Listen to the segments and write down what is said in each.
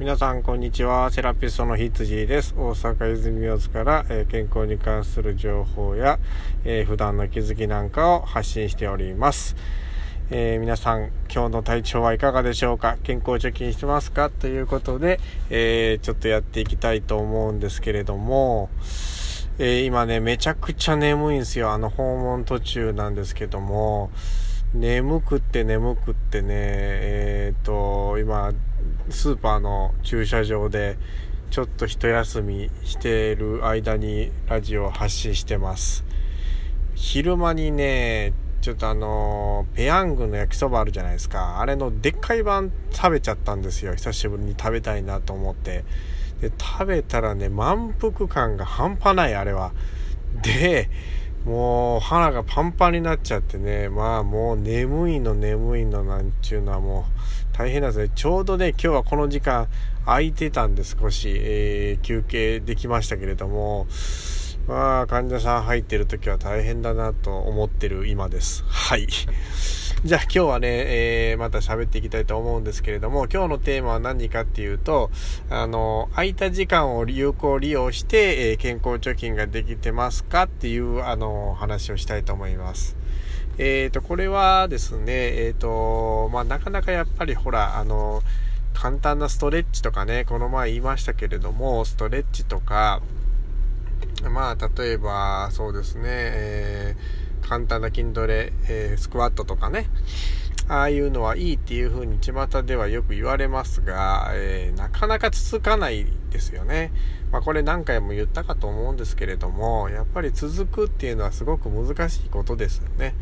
皆さんこんにちは。セラピストのひつじです。大阪泉大津から、えー、健康に関する情報や、えー、普段の気づきなんかを発信しております、えー、皆さん今日の体調はいかがでしょうか？健康貯金してますか？ということで、えちょっとやっていきたいと思うんですけれどもえ今ねめちゃくちゃ眠いんですよ。あの訪問途中なんですけども。眠くって眠くってねえっ、と今スーパーの駐車場でちょっと一休みしている間にラジオを発信してます。昼間にね、ちょっとあのペヤングの焼きそばあるじゃないですか。あれのでっかい版食べちゃったんですよ。久しぶりに食べたいなと思って。で、食べたらね、満腹感が半端ない、あれは。で、もう腹がパンパンになっちゃってね、まあもう眠いの眠いのなんちゅうのはもう大変なんですね。ちょうどね、今日はこの時間空いてたんで少し、えー、休憩できましたけれども、まあ患者さん入ってる時は大変だなと思ってる今です。はい。じゃあ今日はね、えー、また喋っていきたいと思うんですけれども、今日のテーマは何かっていうと、あの、空いた時間を有効利用して、えー、健康貯金ができてますかっていう、あの、話をしたいと思います。えっ、ー、と、これはですね、えっ、と、まあ、なかなかやっぱりほら、あの、簡単なストレッチとかね、この前言いましたけれども、ストレッチとか、まあ、例えば、そうですね、えー簡単な筋トレ、えー、スクワットとかね、ああいうのはいいっていう風に巷ではよく言われますが、えー、なかなか続かないですよね。まあこれ何回も言ったかと思うんですけれども、やっぱり続くっていうのはすごく難しいことですよね。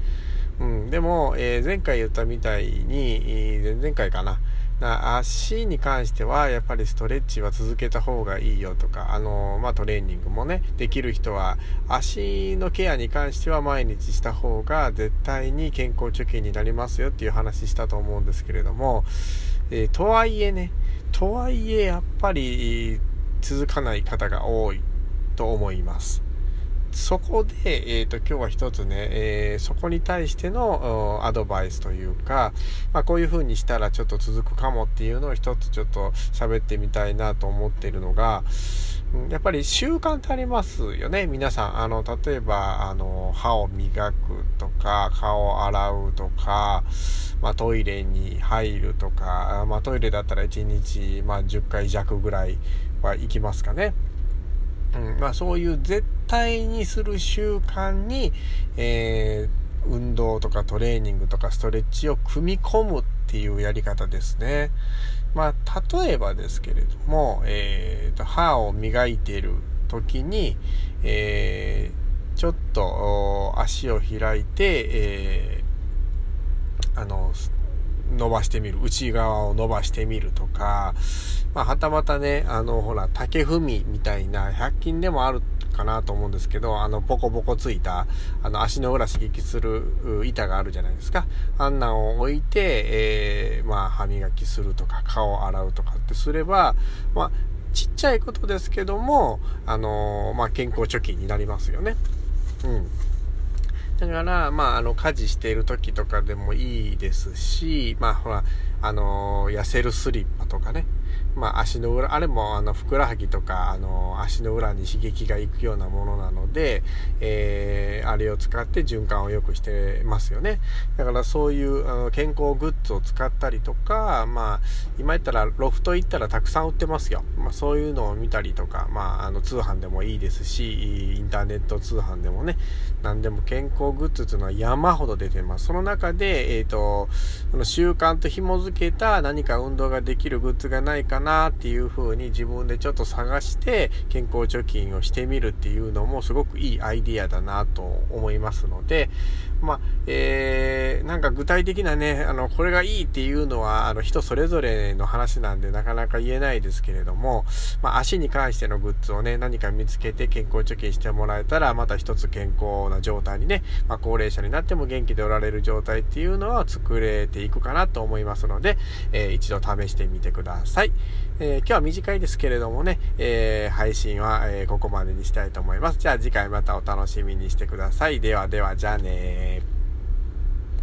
うん、でも、えー、前回言ったみたいに、前々回かな、足に関してはやっぱりストレッチは続けた方がいいよとか、あのまあ、トレーニングもね、できる人は足のケアに関しては毎日した方が絶対に健康貯金になりますよっていう話したと思うんですけれども、えー、とはいえね、とはいえやっぱり続かない方が多いと思います。そこで、えっ、ー、と、今日は一つね、えー、そこに対してのアドバイスというか、まあ、こういう風にしたらちょっと続くかもっていうのを一つちょっと喋ってみたいなと思っているのが、やっぱり習慣ってありますよね。皆さん、あの、例えば、あの、歯を磨くとか、顔を洗うとか、まあ、トイレに入るとか、まあ、トイレだったら1日、まあ、10回弱ぐらいは行きますかね。うんまあ、そういう絶対にする習慣に、えー、運動とかトレーニングとかストレッチを組み込むっていうやり方ですね。まあ、例えばですけれども、えーと、歯を磨いている時に、えー、ちょっと足を開いて、えー、あの、伸ばしてみる。内側を伸ばしてみるとか、まあ、はたまたね、あの、ほら、竹踏みみたいな、100均でもあるかなと思うんですけど、あの、ポコポコついた、あの、足の裏刺激する板があるじゃないですか。あんなんを置いて、えー、まあ、歯磨きするとか、顔を洗うとかってすれば、まあ、ちっちゃいことですけども、あのー、まあ、健康貯金になりますよね。うん。だから、まあ、あの、家事している時とかでもいいですし、まあ、ほら、あのー、痩せるスリッパとかね、まあ、足の裏、あれもあの、ふくらはぎとか、あの、足の裏に刺激がいくようなものなので、えー、あれを使って循環を良くしてますよね。だからそういうあの健康グッズを使ったりとか、まあ、今言ったらロフト行ったらたくさん売ってますよ。まあ、そういうのを見たりとか、まあ、あの、通販でもいいですし、インターネット通販でもね、何でも健康グッズというのは山ほど出てます。その中で、えっ、ー、と、その習慣と紐づけた何か運動ができるグッズがないかななっていう風に自分でちょっと探して健康貯金をしてみるっていうのもすごくいいアイディアだなと思いますので、まあ、えー、なんか具体的なね、あの、これがいいっていうのは、あの、人それぞれの話なんでなかなか言えないですけれども、まあ、足に関してのグッズをね、何か見つけて健康貯金してもらえたら、また一つ健康な状態にね、まあ、高齢者になっても元気でおられる状態っていうのは作れていくかなと思いますので、えー、一度試してみてください。えー、今日は短いですけれどもね、えー、配信は、えここまでにしたいと思います。じゃあ次回またお楽しみにしてください。ではでは、じゃあね